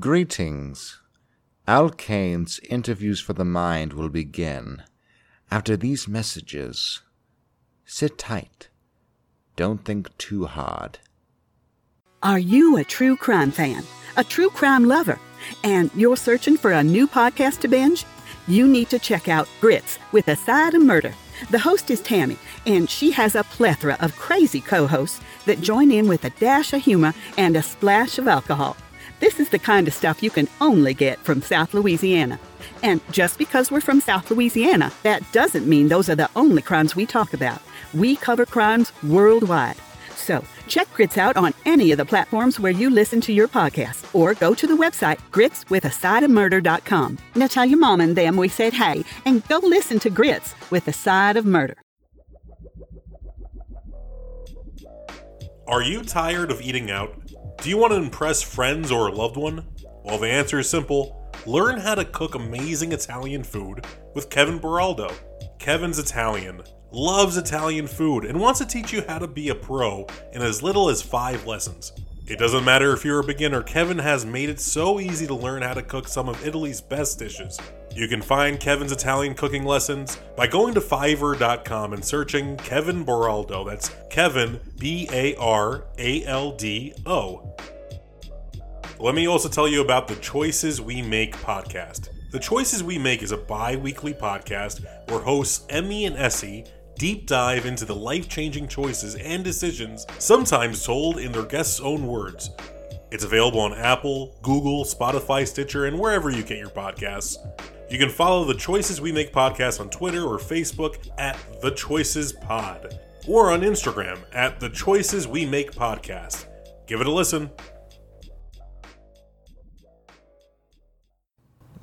Greetings. Al Kane's interviews for the mind will begin after these messages. Sit tight. Don't think too hard. Are you a true crime fan? A true crime lover? And you're searching for a new podcast to binge? You need to check out Grits with a Side of Murder. The host is Tammy, and she has a plethora of crazy co hosts that join in with a dash of humor and a splash of alcohol. This is the kind of stuff you can only get from South Louisiana. And just because we're from South Louisiana, that doesn't mean those are the only crimes we talk about. We cover crimes worldwide. So check Grits out on any of the platforms where you listen to your podcast or go to the website gritswithasideofmurder.com. Now tell your mom and them we said hey and go listen to Grits with a Side of Murder. Are you tired of eating out? Do you want to impress friends or a loved one? Well, the answer is simple. Learn how to cook amazing Italian food with Kevin Baraldo. Kevin's Italian, loves Italian food, and wants to teach you how to be a pro in as little as five lessons. It doesn't matter if you're a beginner, Kevin has made it so easy to learn how to cook some of Italy's best dishes. You can find Kevin's Italian cooking lessons by going to Fiverr.com and searching Kevin Baraldo. That's Kevin, B A R A L D O. Let me also tell you about the Choices We Make podcast. The Choices We Make is a bi weekly podcast where hosts Emmy and Essie deep dive into the life changing choices and decisions, sometimes told in their guests' own words. It's available on Apple, Google, Spotify, Stitcher, and wherever you get your podcasts. You can follow the Choices We Make podcast on Twitter or Facebook at The Choices Pod, or on Instagram at The Choices We Make Podcast. Give it a listen.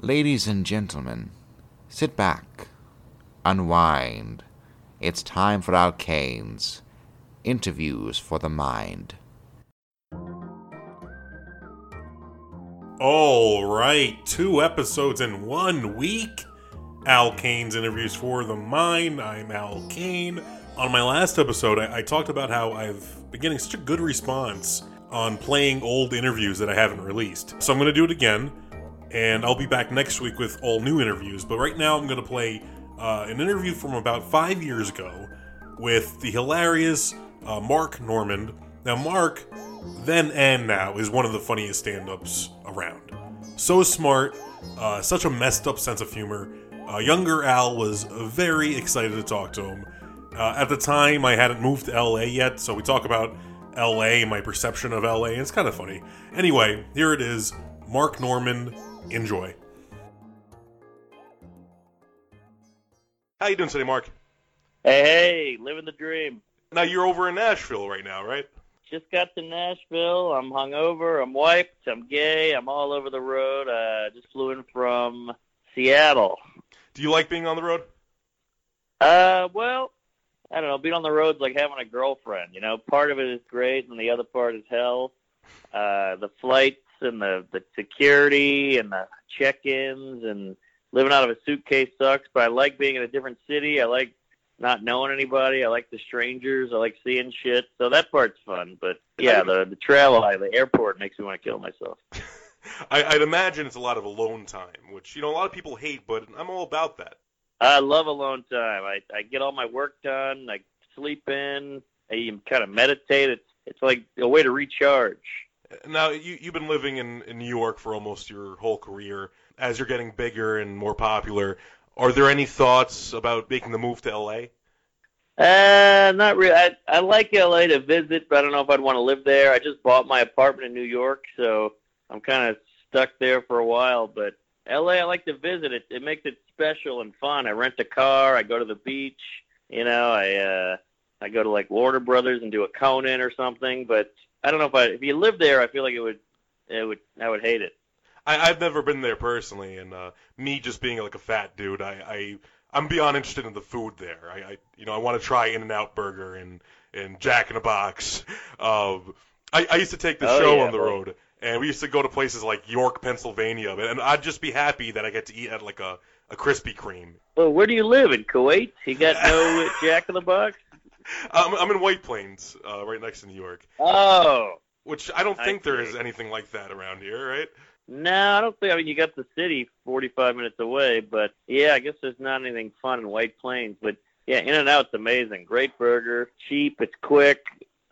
Ladies and gentlemen, sit back, unwind. It's time for Al Kane's interviews for the mind. All right, two episodes in one week. Al Kane's interviews for the mind. I'm Al Kane. On my last episode, I, I talked about how I've been getting such a good response on playing old interviews that I haven't released. So I'm going to do it again, and I'll be back next week with all new interviews. But right now, I'm going to play uh, an interview from about five years ago with the hilarious uh, Mark Normand. Now, Mark, then and now, is one of the funniest stand ups around. So smart, uh, such a messed up sense of humor. Uh, younger Al was very excited to talk to him. Uh, at the time, I hadn't moved to LA yet, so we talk about LA and my perception of LA, and it's kind of funny. Anyway, here it is Mark Normand. Enjoy. How you doing today, Mark? Hey, hey, living the dream. Now you're over in Nashville right now, right? Just got to Nashville. I'm hungover. I'm wiped. I'm gay. I'm all over the road. Uh, just flew in from Seattle. Do you like being on the road? Uh, well, I don't know. Being on the road's like having a girlfriend. You know, part of it is great, and the other part is hell. Uh, the flights and the the security and the check-ins and living out of a suitcase sucks. But I like being in a different city. I like not knowing anybody. I like the strangers. I like seeing shit. So that part's fun. But yeah, the the travel, the airport makes me want to kill myself. I, I'd imagine it's a lot of alone time, which you know a lot of people hate, but I'm all about that. I love alone time. I I get all my work done. I sleep in. I kind of meditate. It's it's like a way to recharge. Now you you've been living in, in New York for almost your whole career. As you're getting bigger and more popular, are there any thoughts about making the move to LA? Uh, not really. I I like LA to visit, but I don't know if I'd want to live there. I just bought my apartment in New York, so I'm kind of stuck there for a while. But LA, I like to visit. It it makes it special and fun. I rent a car. I go to the beach. You know, I uh I go to like Warner Brothers and do a Conan or something. But I don't know if I if you live there, I feel like it would it would I would hate it. I, I've never been there personally, and uh, me just being like a fat dude, I, I I'm beyond interested in the food there. I, I you know I want to try In and Out Burger and and Jack in a Box. Um, I, I used to take the Oh, show yeah, on the boy. road, and we used to go to places like York, Pennsylvania, and I'd just be happy that I get to eat at like a a Krispy Kreme. Well, where do you live in Kuwait? You got no Jack in the Box? I'm, I'm in White Plains, uh, right next to New York. Oh, which I don't I think there see. is anything like that around here, right? No, I don't think. I mean, you got the city 45 minutes away, but yeah, I guess there's not anything fun in White Plains. But yeah, In and Out's amazing. Great burger, cheap, it's quick.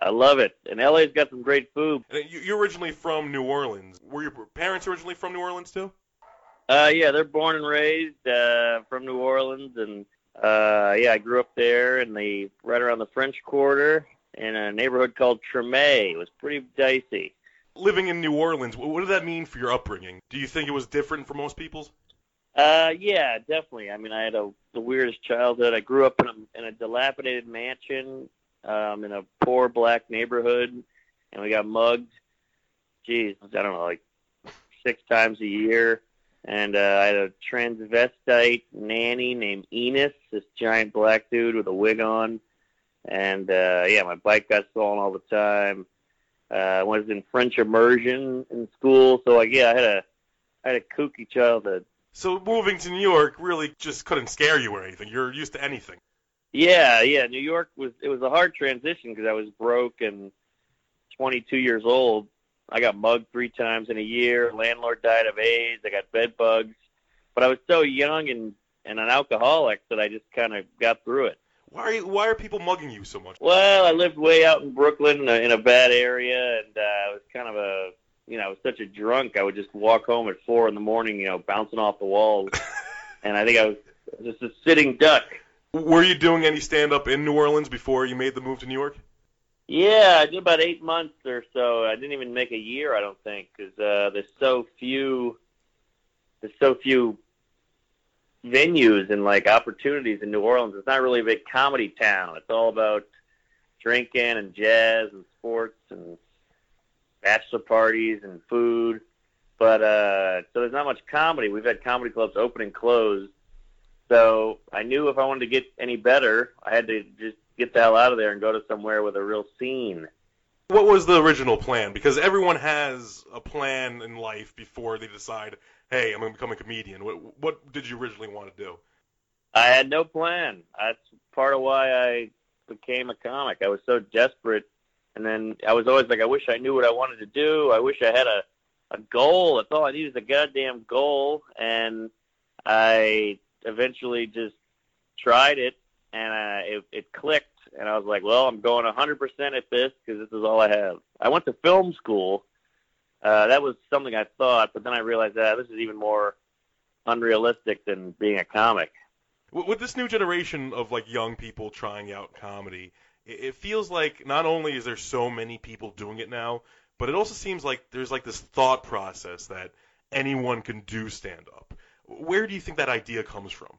I love it. And LA's got some great food. You're originally from New Orleans. Were your parents originally from New Orleans too? Uh, yeah, they're born and raised uh, from New Orleans, and uh, yeah, I grew up there in the right around the French Quarter in a neighborhood called Treme. It was pretty dicey. Living in New Orleans, what did that mean for your upbringing? Do you think it was different for most people's? Uh, yeah, definitely. I mean, I had a the weirdest childhood. I grew up in a in a dilapidated mansion, um, in a poor black neighborhood, and we got mugged. Geez, I don't know, like six times a year. And uh, I had a transvestite nanny named Enos, this giant black dude with a wig on. And uh, yeah, my bike got stolen all the time. Uh, I was in French immersion in school, so like yeah, I had a I had a kooky childhood. So moving to New York really just couldn't scare you or anything. You're used to anything. Yeah, yeah. New York was it was a hard transition because I was broke and 22 years old. I got mugged three times in a year. Landlord died of AIDS. I got bed bugs, but I was so young and and an alcoholic that I just kind of got through it. Why are you, why are people mugging you so much? Well, I lived way out in Brooklyn in a, in a bad area, and uh, I was kind of a you know I was such a drunk. I would just walk home at four in the morning, you know, bouncing off the walls, and I think I was just a sitting duck. Were you doing any stand up in New Orleans before you made the move to New York? Yeah, I did about eight months or so. I didn't even make a year, I don't think, because uh, there's so few, there's so few venues and like opportunities in New Orleans. It's not really a big comedy town. It's all about drinking and jazz and sports and bachelor parties and food. But uh, so there's not much comedy. We've had comedy clubs open and close. So I knew if I wanted to get any better, I had to just get the hell out of there and go to somewhere with a real scene. What was the original plan? Because everyone has a plan in life before they decide, hey, I'm going to become a comedian. What, what did you originally want to do? I had no plan. That's part of why I became a comic. I was so desperate, and then I was always like, I wish I knew what I wanted to do. I wish I had a a goal. That's all I needed is a goddamn goal, and I eventually just tried it, and uh, it it clicked. And I was like, well, I'm going 100% at this because this is all I have. I went to film school. Uh, that was something I thought, but then I realized that this is even more unrealistic than being a comic. With this new generation of like young people trying out comedy, it, it feels like not only is there so many people doing it now, but it also seems like there's like this thought process that anyone can do stand up. Where do you think that idea comes from?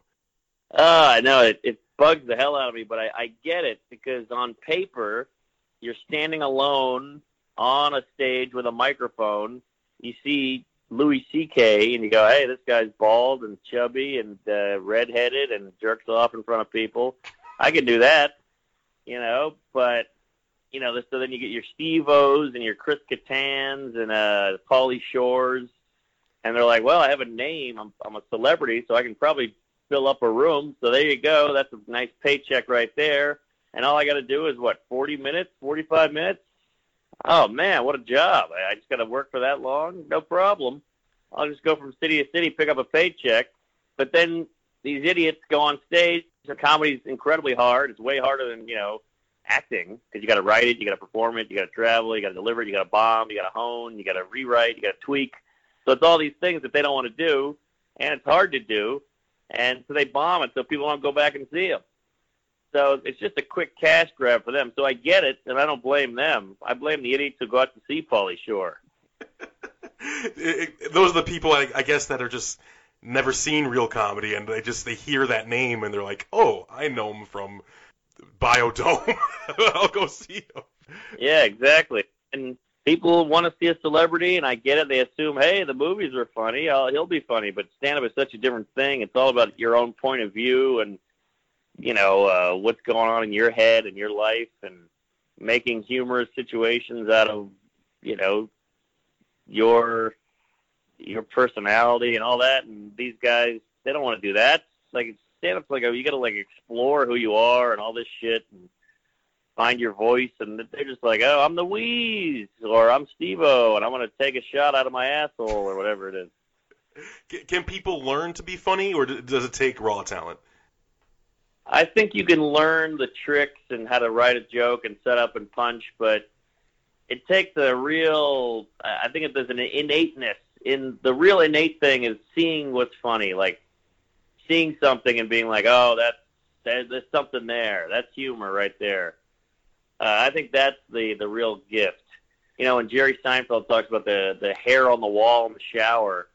Uh, I know it, it bugs the hell out of me, but I, I get it because on paper, you're standing alone on a stage with a microphone. You see Louis C.K. and you go, "Hey, this guy's bald and chubby and uh, redheaded and jerks off in front of people. I can do that, you know." But you know, so then you get your Steve O's and your Chris Kattans and uh, Pauly Shores, and they're like, "Well, I have a name. I'm I'm a celebrity, so I can probably fill up a room. So there you go. That's a nice paycheck right there. And all I got to do is what, 40 minutes, 45 minutes? Oh man, what a job! I just got to work for that long? No problem. I'll just go from city to city, pick up a paycheck. But then these idiots go on stage. So comedy's incredibly hard. It's way harder than you know acting because you got to write it, you got to perform it, you got to travel, you got to deliver it, you got to bomb, you got to hone, you got to rewrite, you got to tweak. So it's all these things that they don't want to do, and it's hard to do, and so they bomb it so people don't go back and see them. So it's just a quick cash grab for them. So I get it, and I don't blame them. I blame the idiots who go out to see Pauly Shore. It- it- those are the people I, I guess that are just never seen real comedy, and they just they hear that name and they're like, "Oh, I know him from Bio-Dome. I'll go see him." Yeah, exactly. And people want to see a celebrity, and I get it. They assume, hey, the movies are funny. Oh, he'll be funny. But stand-up is such a different thing. It's all about your own point of view and, you know, uh, what's going on in your head and your life and making humorous situations out of, you know, your your personality and all that. And these guys, they don't want to do that. Like stand-up's like oh, you got to like explore who you are and all this shit. And, find your voice, and they're just like, oh, I'm the Weez, or I'm Steve-O, and I'm gonna take a shot out of my asshole, or whatever it is. Can people learn to be funny, or does it take raw talent? I think you can learn the tricks and how to write a joke and set up and punch, but it takes a real. I think there's an innateness in the real innate thing is seeing what's funny, like seeing something and being like, oh, that's there, there's something there. That's humor right there. Uh, I think that's the the real gift. You know, when Jerry Seinfeld talks about the the hair on the wall in the shower,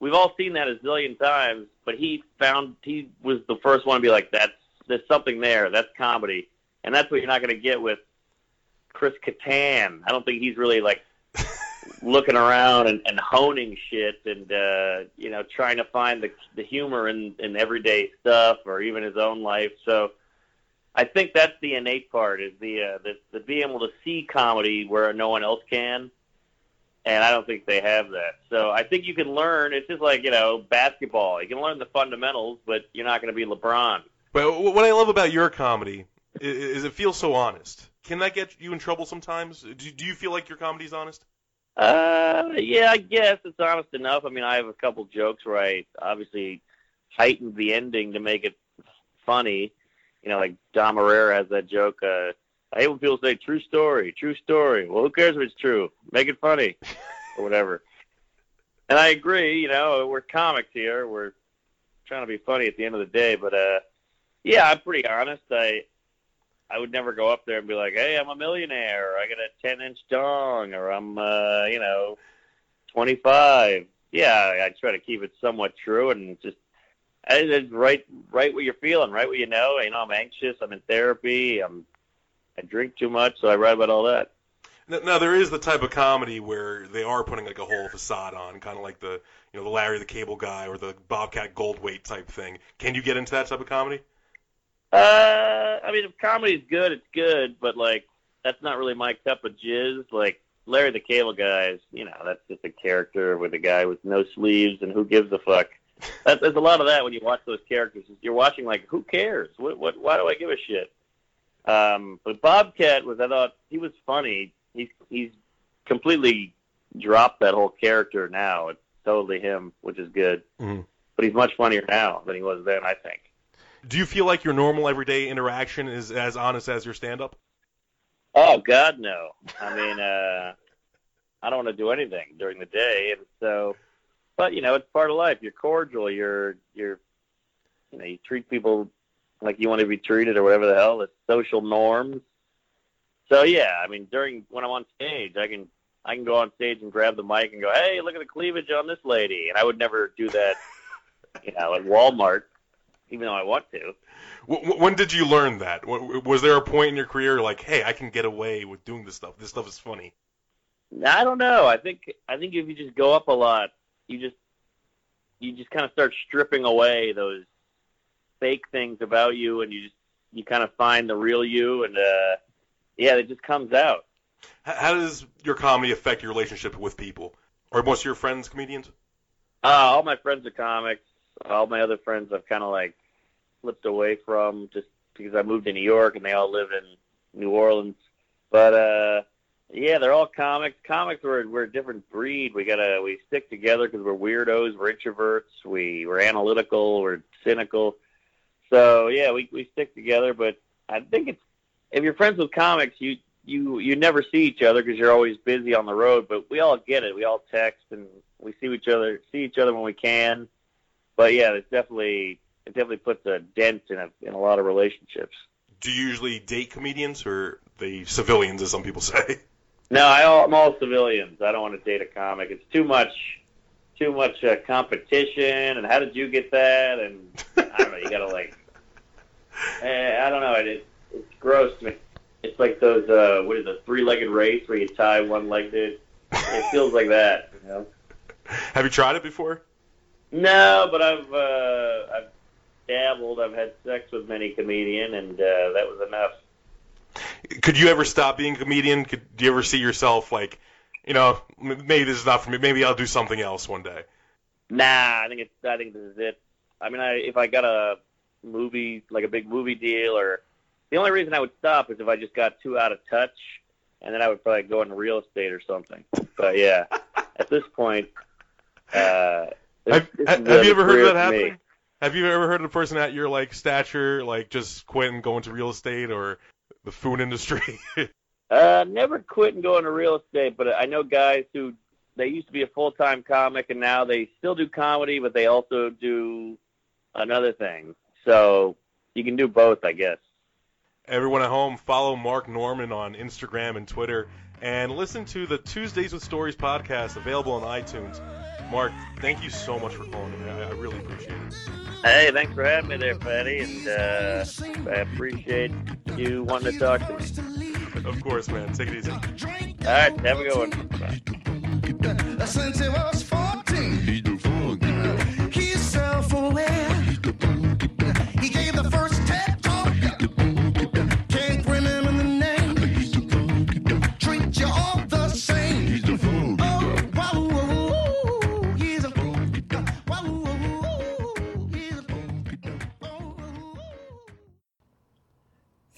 we've all seen that a zillion times. But he found he was the first one to be like, that's there's something there. That's comedy, and that's what you're not going to get with Chris Kattan. I don't think he's really like looking around and, and honing shit and uh, you know trying to find the the humor in in everyday stuff or even his own life. So I think that's the innate part is the uh, the, the being able to see comedy where no one else can. And I don't think they have that. So I think you can learn. It's just like you know basketball. You can learn the fundamentals, but you're not going to be LeBron. But what I love about your comedy is it feels so honest. Can that get you in trouble sometimes? Do do you feel like your comedy's honest? Uh, yeah, I guess it's honest enough. I mean, I have a couple jokes where I obviously heightened the ending to make it funny. You know, like Dom Irrera has that joke. Uh, I hate when people say "true story," "true story." Well, who cares if it's true? Make it funny, or whatever. And I agree. You know, we're comics here. We're trying to be funny at the end of the day. But uh, yeah, I'm pretty honest. I I would never go up there and be like, "Hey, I'm a millionaire," or "I got a 10 inch dong," or "I'm, uh, you know, 25." Yeah, I try to keep it somewhat true and just I write write what you're feeling, write what you know. You know, I'm anxious. I'm in therapy. I'm I drink too much, so I write about all that. Now, now there is the type of comedy where they are putting like a whole facade on, kind of like the you know the Larry the Cable Guy or the Bobcat Goldthwait type thing. Can you get into that type of comedy? Uh, I mean, if comedy's good, it's good, but like that's not really my cup of jizz. Like Larry the Cable Guy is, you know, that's just a character with a guy with no sleeves, and who gives a fuck. That, there's a lot of that when you watch those characters. You're watching like, who cares? What, what, why do I give a shit? Um, but Bobcat was, I thought he was funny. He's he's completely dropped that whole character now. It's totally him, which is good. Mhm. But he's much funnier now than he was then, I think. Do you feel like your normal everyday interaction is as honest as your stand-up? Oh God, no. I mean, uh, I don't want to do anything during the day, and so, but you know, it's part of life. You're cordial. You're you're, you know, you treat people like you want to be treated, or whatever the hell. It's social norms. So yeah, I mean, during when I'm on stage, I can I can go on stage and grab the mic and go, hey, look at the cleavage on this lady, and I would never do that, you know, at Walmart, even though I want to. When did you learn that? Was there a point in your career like, hey, I can get away with doing this stuff. This stuff is funny. I don't know. I think I think if you just go up a lot, you just you just kind of start stripping away those fake things about you, and you just you kind of find the real you, and uh, yeah, it just comes out. How does your comedy affect your relationship with people? Are most of your friends comedians? Uh, all my friends are comics. All my other friends I've kind of like slipped away from just because I moved to New York and they all live in New Orleans. But uh, yeah, they're all comics. Comics we're we're a different breed. We gotta we stick together because we're weirdos. We're introverts. We we're analytical. We're cynical. So yeah, we we stick together. But I think it's if you're friends with comics, you you you never see each other because you're always busy on the road. But we all get it. We all text and we see each other see each other when we can. But yeah, it's definitely it definitely puts a dent in a in a lot of relationships. Do you usually date comedians or the civilians, as some people say? No, I all, I'm all civilians. I don't want to date a comic. It's too much, too much uh, competition. And how did you get that? And I don't know. You gotta like, eh, I don't know. It, it it's gross to me. It's like those uh, what is a three-legged race where you tie one leg to it. It feels like that. You know? Have you tried it before? No, but I've uh, I've dabbled. I've had sex with many comedian, and uh, that was enough. Could you ever stop being a comedian? Could do you ever see yourself like, you know, maybe this is not for me. Maybe I'll do something else one day. Nah, I think it's. I think this is it. I mean, I if I got a movie like a big movie deal or the only reason I would stop is if I just got too out of touch, and then I would probably go into real estate or something. But yeah, at this point, uh, this, Have, this have, have you ever heard of that happening? Have you ever heard of a person at your like stature, like just quit and go into real estate or the food industry? Uh, never quit and go into real estate, but I know guys who they used to be a full time comic and now they still do comedy, but they also do another thing. So you can do both, I guess. Everyone at home, follow Mark Normand on Instagram and Twitter, and listen to the Tuesdays with Stories podcast available on iTunes. Mark, thank you so much for calling me. I, I really appreciate it. Hey, thanks for having me there, Patty, and uh, I appreciate you wanting to talk to me. Of course, man. Take it easy. All right, have a good one. Bye.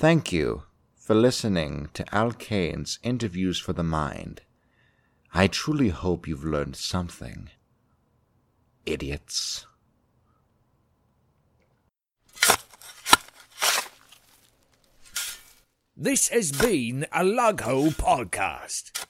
Thank you for listening to Al Kane's Interviews for the Mind. I truly hope you've learned something. Idiots. This has been a Lugho podcast.